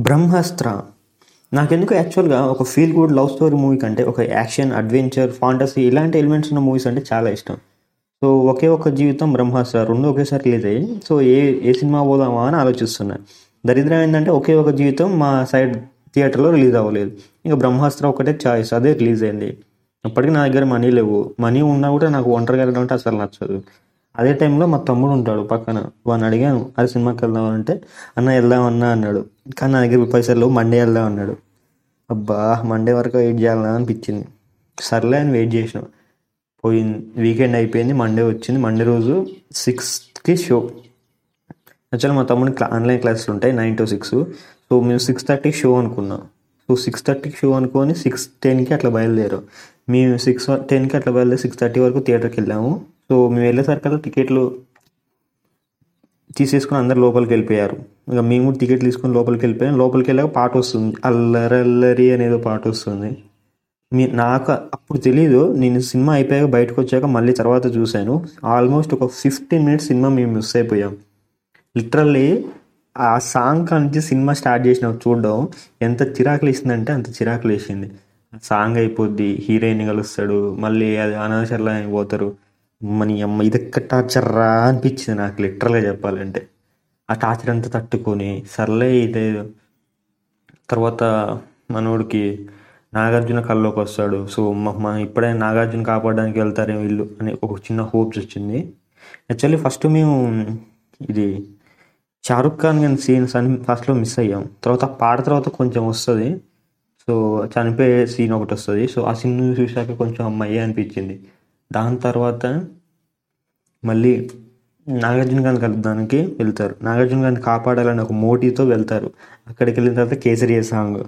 బ్రహ్మాస్త్ర. నాకెందుకు యాక్చువల్గా ఒక feel good love story movie కంటే ఒక యాక్షన్ అడ్వెంచర్ ఫాంటసీ ఇలాంటి ఎలిమెంట్స్ ఉన్న మూవీస్ అంటే చాలా ఇష్టం. సో ఒకే ఒక జీవితం బ్రహ్మాస్త్ర రెండు ఒకేసారి రిలీజ్ అయ్యి సో ఏ ఏ సినిమా పోదామా అని ఆలోచిస్తున్నా. దరిద్రం ఏంటంటే ఒకే ఒక జీవితం మా సైడ్ థియేటర్లో రిలీజ్ అవ్వలేదు. ఇంకా బ్రహ్మాస్త్ర ఒకటే చాయిస్ అదే రిలీజ్ అయింది. అప్పటికి నా దగ్గర మనీ లేవు. మనీ ఉన్నా కూడా నాకు ఒంటరిగా వెళ్ళడం అంటే అసలు నచ్చదు. అదే టైంలో మా తమ్ముడు ఉంటాడు పక్కన. వాడిని అడిగాను అది సినిమాకి వెళ్దాం అంటే అన్న వెళ్దాం అన్నా అన్నాడు. కానీ నా దగ్గర పైసలు మండే వెళ్దాం అన్నాడు. అబ్బా మండే వరకు వెయిట్ చేయాలన్నా అనిపించింది. సర్లే అని వెయిట్ చేసినాం. పోయింది. వీకెండ్ అయిపోయింది మండే వచ్చింది. మండే రోజు సిక్స్కి షో యాక్చువల్లీ మా తమ్ముడికి ఆన్లైన్ క్లాసులు ఉంటాయి నైన్ టు సిక్స్ సో మేము సిక్స్ థర్టీకి షో అనుకున్నాం. సో సిక్స్ థర్టీకి షో అనుకొని సిక్స్ టెన్కి అట్లా బయలుదేరాం. మేము సిక్స్ టెన్కి అట్లా బయలుదేరి సిక్స్ థర్టీ వరకు థియేటర్కి వెళ్ళాము. సో మేము వెళ్ళేసరికి టికెట్లు తీసేసుకుని అందరు లోపలికి వెళ్ళిపోయారు. ఇక మేము కూడా టికెట్ తీసుకుని లోపలికి వెళ్ళిపోయాం. లోపలికి వెళ్ళాక పాట వస్తుంది. అల్లరల్లరి అనేదో పాట వస్తుంది. మీ నాకు అప్పుడు తెలీదు. నేను సినిమా అయిపోయాక బయటకు వచ్చాక మళ్ళీ తర్వాత చూశాను. ఆల్మోస్ట్ ఒక ఫిఫ్టీన్ మినిట్స్ సినిమా మేము మిస్ అయిపోయాం. లిటరల్లీ ఆ సాంగ్ కానీ సినిమా స్టార్ట్ చేసిన చూడడం. ఎంత చిరాకులు ఇస్తుందంటే అంత చిరాకులు వేసింది. సాంగ్ అయిపోద్ది హీరోయిన్ కలుస్తాడు మళ్ళీ అది అనాశర్లా అయిపోతారు. మన అమ్మ ఇదొక్క టార్చర్ రా అనిపించింది నాకు లిటరల్గా చెప్పాలంటే. ఆ టార్చర్ అంతా తట్టుకొని సర్లే ఇదే. తర్వాత మనోడికి నాగార్జున కల్లోకి వస్తాడు. సో మా ఇప్పుడే నాగార్జున కాపాడడానికి వెళ్తారేమో వీళ్ళు అని ఒక చిన్న హోప్స్ వచ్చింది. యాక్చువల్లీ ఫస్ట్ మేము ఇది షారుఖ్ ఖాన్ కానీ సీన్స్ అని ఫస్ట్లో మిస్ అయ్యాం. తర్వాత పాట తర్వాత కొంచెం వస్తుంది. సో చనిపోయే సీన్ ఒకటి వస్తుంది. సో ఆ సీన్ చూశాక కొంచెం అమ్మాయి అనిపించింది. దాని తర్వాత మళ్ళీ నాగార్జున గారిని కలపడానికి వెళ్తారు. నాగార్జున గారిని కాపాడాలని ఒక మోటివ్తో వెళ్తారు. అక్కడికి వెళ్ళిన తర్వాత కేసరియా సాంగ్.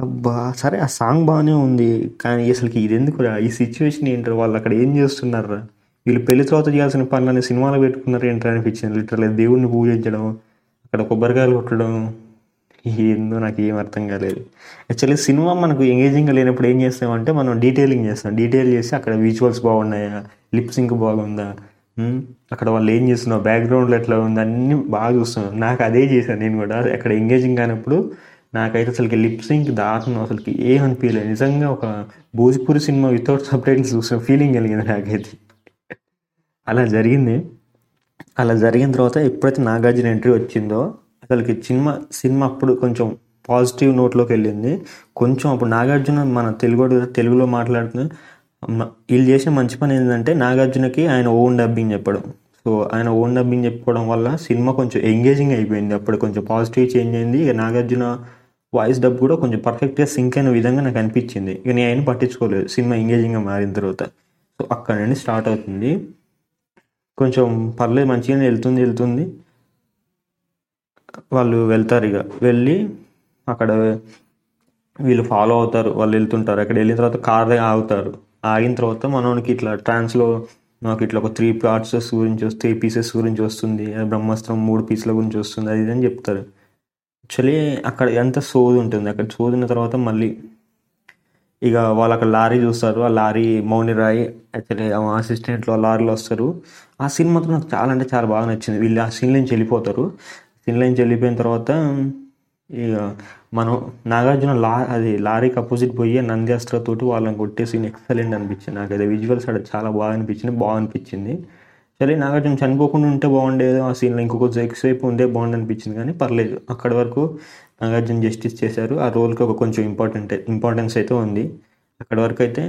అబ్బా సరే ఆ సాంగ్ బాగానే ఉంది కానీ అసలుకి ఇది ఎందుకురా ఈ సిచ్యువేషన్ ఏంటారు? వాళ్ళు అక్కడ ఏం చేస్తున్నారా వీళ్ళు పెళ్ళి తర్వాత చేయాల్సిన పనులని సినిమాలో పెట్టుకున్నారు ఏంటో అనిపించింది. లిటరల్ దేవుణ్ణి పూజించడం అక్కడ కొబ్బరికాయలు కొట్టడం ఏందో నాకు ఏం అర్థం కాలేదు. యాక్చువల్లీ సినిమా మనకు ఎంగేజింగ్గా లేనప్పుడు ఏం చేస్తామంటే మనం డీటెయిలింగ్ చేస్తాం. డీటెయిల్ చేసి అక్కడ విజువల్స్ బాగున్నాయా? లిప్ సింక్ బాగుందా? అక్కడ వాళ్ళు ఏం చేస్తున్నారు? బ్యాక్గ్రౌండ్లో ఎట్లా ఉంది? అన్నీ బాగా చూస్తున్నాం. నాకు అదే చేశాను నేను కూడా. అక్కడ ఎంగేజింగ్ కానప్పుడు నాకైతే అసలుకి లిప్ సింక్ దారుణం. అసలుకి ఏం అనిపించలేదు. నిజంగా ఒక Bhojpuri cinema without subtitles చూసిన ఫీలింగ్ కలిగింది నాకైతే. అలా జరిగింది. అలా జరిగిన తర్వాత ఎప్పుడైతే నాగార్జున ఎంట్రీ వచ్చిందో అసలుకి సినిమా సినిమా అప్పుడు కొంచెం పాజిటివ్ నోట్లోకి వెళ్ళింది. కొంచెం అప్పుడు నాగార్జున మన తెలుగు తెలుగులో మాట్లాడుతున్న వీళ్ళు చేసిన మంచి పని ఏంటంటే నాగార్జునకి ఆయన ఓన్ డబ్బింగ్ చెప్పడం. సో ఆయన ఓన్ డబ్బింగ్ చెప్పుకోవడం వల్ల సినిమా కొంచెం ఎంగేజింగ్ అయిపోయింది. అప్పుడు కొంచెం పాజిటివ్ చేంజ్ అయింది. ఇక నాగార్జున వాయిస్ డబ్ కూడా కొంచెం పర్ఫెక్ట్గా సింక్ అయిన విధంగా నాకు అనిపించింది. ఇక నేను ఆయన పట్టించుకోలేదు. సినిమా ఎంగేజింగ్గా మారిన తర్వాత. సో అక్కడ నుండి స్టార్ట్ అవుతుంది. కొంచెం పర్లేదు మంచిగానే వెళ్తుంది వెళ్తుంది. వాళ్ళు వెళ్తారు ఇక. వెళ్ళి అక్కడ వీళ్ళు ఫాలో అవుతారు. వాళ్ళు వెళ్తుంటారు. అక్కడ వెళ్ళిన తర్వాత కార్ ఆగుతారు. ఆగిన తర్వాత మనోనికి ఇట్లా ట్రాన్స్లో నాకు ఇట్లా ఒక త్రీ పార్ట్స్ గురించి త్రీ పీసెస్ గురించి వస్తుంది. బ్రహ్మాస్త్రం మూడు పీసుల గురించి వస్తుంది. అది అని చెప్తారు. యాక్చువల్లీ అక్కడ ఎంత సోది ఉంటుంది. అక్కడ సోదిన తర్వాత మళ్ళీ ఇక వాళ్ళు అక్కడ లారీ చూస్తారు. ఆ లారీ మౌని రాయి యాక్చువల్లీ అసిస్టెంట్లో ఆ లారీలో వస్తారు. ఆ సీన్ మాత్రం నాకు చాలా అంటే చాలా బాగా నచ్చింది. వీళ్ళు ఆ సీన్ నుంచి వెళ్ళిపోతారు. సీన్ నుంచి వెళ్ళిపోయిన తర్వాత ఇక మనం నాగార్జున లా అది లారీకి అపోజిట్ పోయి నంద్యాస్త్రతోటి వాళ్ళని కొట్టేసి ఎక్సలెంట్ అనిపించింది. నాకు అది విజువల్స్ అక్కడ చాలా బాగా అనిపించింది బాగా అనిపించింది. సరే నాగార్జున చనిపోకుండా ఉంటే బాగుండేది ఆ సీన్లో ఇంకొక ఎక్కువసేపు వైపు ఉంటే అనిపించింది కానీ పర్లేదు. అక్కడి వరకు నాగార్జున జస్టిస్ చేశారు. ఆ రోల్కి ఒక కొంచెం ఇంపార్టెంట్ ఇంపార్టెన్స్ అయితే ఉంది. అక్కడి వరకు అయితే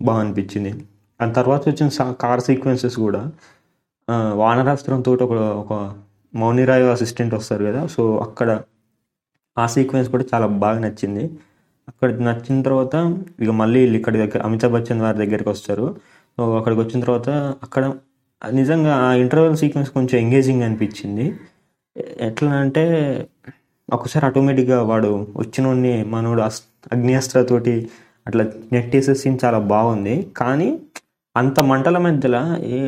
బాగా అనిపించింది. దాని తర్వాత వచ్చిన కార్ సీక్వెన్సెస్ కూడా వానరాస్త్రంతో ఒక ఒక మౌనిరాయ్ అసిస్టెంట్ వస్తారు కదా. సో అక్కడ ఆ సీక్వెన్స్ కూడా చాలా బాగా నచ్చింది. అక్కడ నచ్చిన తర్వాత ఇక మళ్ళీ ఇక్కడి దగ్గర అమితాబ్ బచ్చన్ వారి దగ్గరికి వస్తారు. సో అక్కడికి వచ్చిన తర్వాత అక్కడ నిజంగా ఆ ఇంటర్వెల్ సీక్వెన్స్ కొంచెం ఎంగేజింగ్ అనిపించింది. ఎట్లా అంటే ఒకసారి ఆటోమేటిక్గా వాడు వచ్చినోడిని మనోడు అగ్నియాస్త్రతోటి అట్లా నెట్టేసే సీన్ చాలా బాగుంది. కానీ అంత మంటల మధ్యలో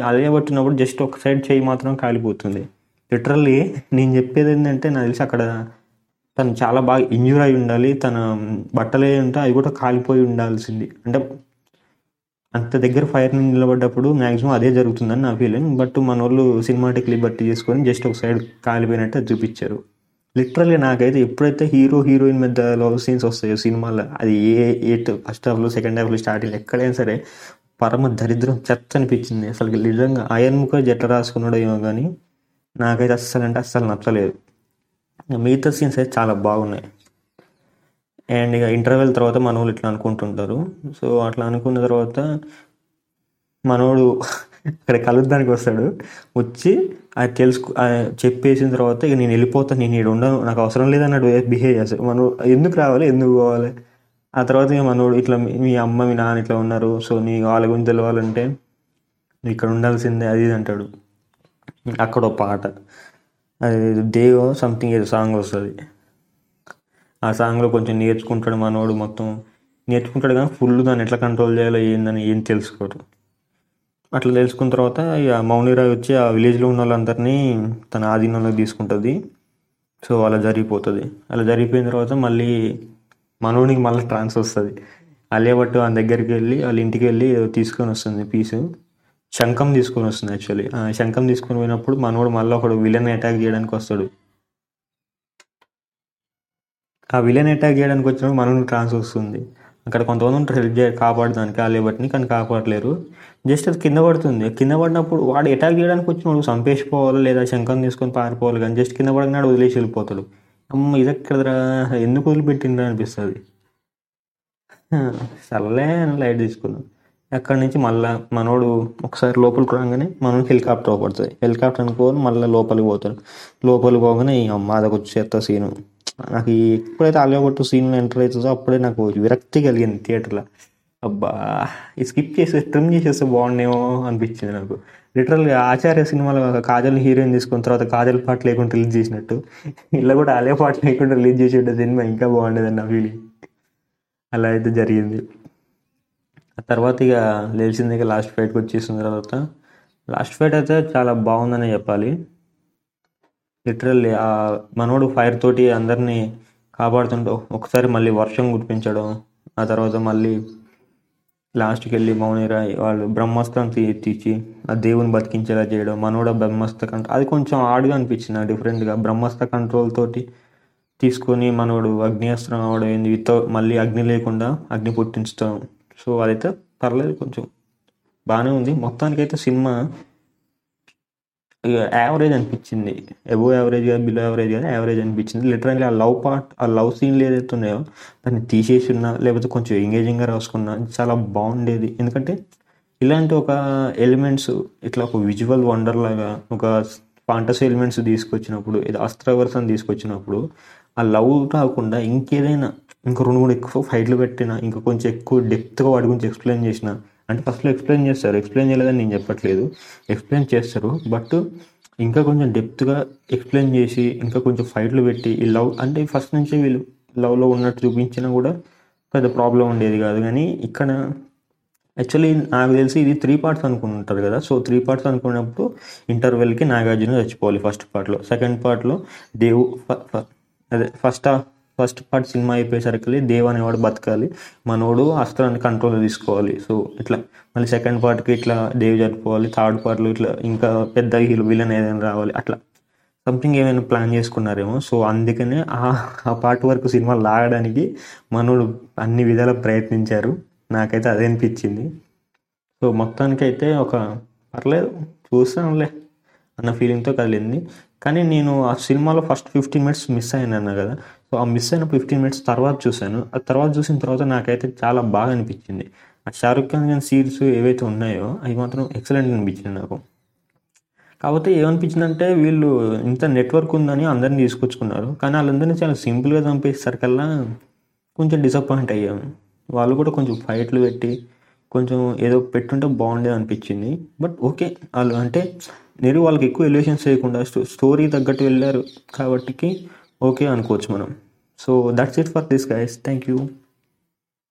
అదే పట్టినప్పుడు జస్ట్ ఒక సైడ్ చేయి మాత్రం కాలిపోతుంది. లిటరల్లీ నేను చెప్పేది ఏంటంటే నాకు తెలిసి అక్కడ తను చాలా బాగా ఇంజూర్ అయి ఉండాలి తన బట్టలు ఉంటే అవి కూడా కాలిపోయి ఉండాల్సింది. అంటే అంత దగ్గర ఫైర్ నిలబడ్డప్పుడు మ్యాక్సిమం అదే జరుగుతుందని నా ఫీలింగ్ బట్ మన వాళ్ళు సినిమాటిక్ లిబర్టీ చేసుకొని జస్ట్ ఒక సైడ్ కాలిపోయినట్టు అది చూపించారు. లిటరల్లీ నాకైతే ఎప్పుడైతే హీరో హీరోయిన్ మీద లవ్ సీన్స్ వస్తాయో సినిమాలో అది ఏ ఎయిట్ ఫస్ట్ హాఫ్లో సెకండ్ హాఫ్లో స్టార్టింగ్ ఎక్కడైనా సరే పరమ దరిద్రం చెత్త అనిపించింది. అసలు నిజంగా అయన్ ముఖ జట్ట రాసుకున్నాడో ఏమో కానీ నాకైతే అస్సలు అంటే అస్సలు నచ్చలేదు. మిగతా సీన్స్ అయితే చాలా బాగున్నాయి. అండ్ ఇక ఇంటర్వెల్ తర్వాత మనోళ్ళు ఇట్లా అనుకుంటుంటారు. సో అట్లా అనుకున్న తర్వాత మనోడు అక్కడ కలుద్దానికి వస్తాడు. వచ్చి అది తెలుసుకు చెప్పేసిన తర్వాత ఇక నేను వెళ్ళిపోతాను నేను ఇక్కడ ఉండను నాకు అవసరం లేదన్నట్టు బిహేవ్ చేస్తాడు. మనోడు ఎందుకు రావాలి ఎందుకు పోవాలి? ఆ తర్వాత ఇక మనోడు ఇట్లా మీ- మీ అమ్మ మీ నాన్న ఇట్లా ఉన్నారు. సో నీ వాళ్ళ గురించి తెలవాలంటే నువ్వు ఇక్కడ ఉండాల్సిందే అది ఇది అంటాడు. అక్కడ ఒక పాట. అది దేవో సంథింగ్ ఏదో సాంగ్ వస్తుంది. ఆ సాంగ్లో కొంచెం నేర్చుకుంటాడు మనోడు మొత్తం. నేర్చుకుంటాడు కానీ ఫుల్ దాన్ని ఎట్లా కంట్రోల్ చేయాలో ఏందని ఏం తెలుసుకోరు అట్లా తెలుసుకున్న తర్వాత ఇక మౌనిరాయ్ వచ్చి ఆ విలేజ్లో ఉన్న వాళ్ళందరినీ తన ఆధీనంలోకి తీసుకుంటుంది. సో అలా జరిగిపోతుంది. అలా జరిగిపోయిన తర్వాత మళ్ళీ మనోడికి మళ్ళీ ట్రాన్స్ఫర్ వస్తుంది. అలియా భట్ వాళ్ళ దగ్గరికి వెళ్ళి వాళ్ళ ఇంటికి వెళ్ళి తీసుకొని వస్తుంది పీసు శంఖం తీసుకొని వస్తుంది యాక్చువల్లీ ఆ శంఖం తీసుకొని పోయినప్పుడు మనోడు మళ్ళీ ఒకడు విలన్ అటాక్ చేయడానికి వస్తాడు. ఆ విలన్ అటాక్ చేయడానికి వచ్చినప్పుడు మనోడికి ట్రాన్స్ వస్తుంది. అక్కడ కొంతమంది ఉంటారు హెల్ప్ చేయాలి కాపాడడానికి ఆ లేబర్ని కానీ కాపాడలేరు. జస్ట్ అది కింద పడుతుంది. కింద పడినప్పుడు వాడు అటాక్ చేయడానికి వచ్చినప్పుడు చంపేసిపోవాలి లేదా శంఖం తీసుకొని పారిపోవాలి కానీ జస్ట్ కింద పడినాడు వదిలేసి వెళ్ళిపోతాడు. అమ్మ ఇది ఎందుకు వదిలిపెట్టిండ్రా అనిపిస్తుంది. సర్లే అని లైట్ తీసుకున్నాను అక్కడి నుంచి మళ్ళా మనోడు ఒకసారి లోపలికి రాగానే మనోడు హెలికాప్టర్ పడుతుంది హెలికాప్టర్ అనుకోని మళ్ళీ లోపలికి పోతాడు. లోపలికి పోగానే ఈ అమ్మ అదొక చేత్త సీను. నాకు ఎప్పుడైతే ఆలియా సీన్లో సీన్ ఎంటర్ అవుతుందో అప్పుడే నాకు విరక్తి కలిగింది థియేటర్లో. అబ్బా ఈ స్కిప్ చేసి ట్రిమ్ చేసేస్తే బాగుండేమో అనిపించింది నాకు. లిటరల్గా ఆచార్య సినిమాలో కాజల్ హీరోయిన్ తీసుకున్న తర్వాత కాజల్ పాట లేకుండా రిలీజ్ చేసినట్టు. ఇలా కూడా అలే పాట లేకుండా రిలీజ్ చేసేట సినిమా ఇంకా బాగుండేదని నా ఫీలింగ్. అలా అయితే జరిగింది. ఆ తర్వాత ఇక లేచింది ఇక లాస్ట్ ఫైట్కి వచ్చేసిన తర్వాత లాస్ట్ ఫైట్ అయితే చాలా బాగుందనే చెప్పాలి. లిటరల్లీ ఆ మనోడు ఫైర్ తోటి అందరినీ కాపాడుతుంటూ ఒకసారి మళ్ళీ వర్షం కురిపించడం ఆ తర్వాత మళ్ళీ లాస్ట్కి వెళ్ళి మౌనిరా వాళ్ళు బ్రహ్మాస్త్రం తీర్చి ఆ దేవుని బతికించేలా చేయడం మనోడ బ్రహ్మాస్త్ర కంట్రోల్ అది కొంచెం ఆడుగా అనిపించింది డిఫరెంట్గా బ్రహ్మాస్త్ర కంట్రోల్ తోటి తీసుకొని మనోడు అగ్నియాస్త్రం అవడం ఏంది వితౌట్ మళ్ళీ అగ్ని లేకుండా అగ్ని పుట్టించడం. సో అదైతే పర్లేదు కొంచెం బాగానే ఉంది. మొత్తానికైతే సినిమా యావరేజ్ అనిపించింది. ఎబో యావరేజ్ కాదు బిలో యావరేజ్ కాదు యావరేజ్ అనిపించింది. లిటరల్లీ ఆ లవ్ పార్ట్ ఆ లవ్ సీన్లు ఏదైతే ఉన్నాయో దాన్ని తీసేసి ఉన్నా లేకపోతే కొంచెం ఎంగేజింగ్గా రాసుకున్నా చాలా బాగుండేది. ఎందుకంటే ఇలాంటి ఒక ఎలిమెంట్స్ ఇట్లా ఒక విజువల్ వండర్ లాగా ఒక ఫాంటసీ ఎలిమెంట్స్ తీసుకొచ్చినప్పుడు ఇది తీసుకొచ్చినప్పుడు ఆ లవ్ కాకుండా ఇంకేదైనా ఇంకా రెండు మూడు ఎక్కువ ఫైట్లు పెట్టినా ఇంకా కొంచెం ఎక్కువ డెప్త్గా వాటి గురించి ఎక్స్ప్లెయిన్ చేసిన. అంటే ఫస్ట్లో ఎక్స్ప్లెయిన్ చేస్తారు. ఎక్స్ప్లెయిన్ చేయలేదని నేను చెప్పట్లేదు. ఎక్స్ప్లెయిన్ చేస్తారు. బట్ ఇంకా కొంచెం డెప్త్గా ఎక్స్ప్లెయిన్ చేసి ఇంకా కొంచెం ఫైట్లు పెట్టి ఈ లవ్ అంటే ఫస్ట్ నుంచి వీళ్ళు లవ్లో ఉన్నట్టు చూపించినా కూడా పెద్ద ప్రాబ్లం ఉండేది కాదు. కానీ ఇక్కడ యాక్చువల్లీ నాకు తెలిసి ఇది త్రీ పార్ట్స్ అనుకుంటారు కదా. సో త్రీ పార్ట్స్ అనుకున్నప్పుడు ఇంటర్వెల్కి నాగార్జున చచ్చిపోవాలి ఫస్ట్ పార్ట్లో సెకండ్ పార్ట్లో దేవు ఫ- అదే ఫస్ట్ ఫస్ట్ పార్ట్ సినిమా అయిపోయేసరికి దేవ్ అనేవాడు బతకాలి. మనోడు అస్త్రాన్ని కంట్రోల్ తీసుకోవాలి. సో ఇట్లా మళ్ళీ సెకండ్ పార్ట్కి ఇట్లా దేవ్ చనిపోవాలి. థర్డ్ పార్ట్లో ఇట్లా ఇంకా పెద్ద హీరో విలన్ ఏదైనా రావాలి. అట్లా. సంథింగ్ ఏమైనా ప్లాన్ చేసుకున్నారేమో. సో అందుకనే ఆ ఆ పార్ట్ వరకు సినిమా లాగడానికి మనోడు అన్ని విధాల ప్రయత్నించారు. నాకైతే అదే అనిపించింది. సో మొత్తానికైతే ఒక పర్లేదు చూస్తాంలే అన్న ఫీలింగ్తో కదిలింది. కానీ నేను ఆ సినిమాలో ఫస్ట్ ఫిఫ్టీన్ మినిట్స్ మిస్ అయ్యాను అన్నా కదా. సో ఆ మిస్ అయిన ఫిఫ్టీన్ మినిట్స్ తర్వాత చూశాను. ఆ తర్వాత చూసిన తర్వాత నాకైతే చాలా బాగా అనిపించింది. ఆ షారుఖ్ ఖాన్ కానీ సీన్స్ ఏవైతే ఉన్నాయో అవి మాత్రం ఎక్సలెంట్ అనిపించింది నాకు. కాకపోతే ఏమనిపించిందంటే వీళ్ళు ఇంత నెట్వర్క్ ఉందని అందరిని తీసుకొచ్చుకున్నారు. కానీ వాళ్ళందరినీ చాలా సింపుల్గా చంపేసరికల్లా కొంచెం డిసప్పాయింట్ అయ్యాము వాళ్ళు కూడా కొంచెం ఫైట్లు పెట్టి కొంచెం ఏదో పెట్టుంటే బాగుండేది అనిపించింది. బట్ ఓకే వాళ్ళు అంటే నేను వాళ్ళకి ఎక్కువ ఎలివేషన్స్ చేయకుండా స్టో- స్టోరీ తగ్గట్టు వెళ్ళారు కాబట్టి ఓకే అనుకోవచ్చు మనం. so that's it for this guys. Thank you.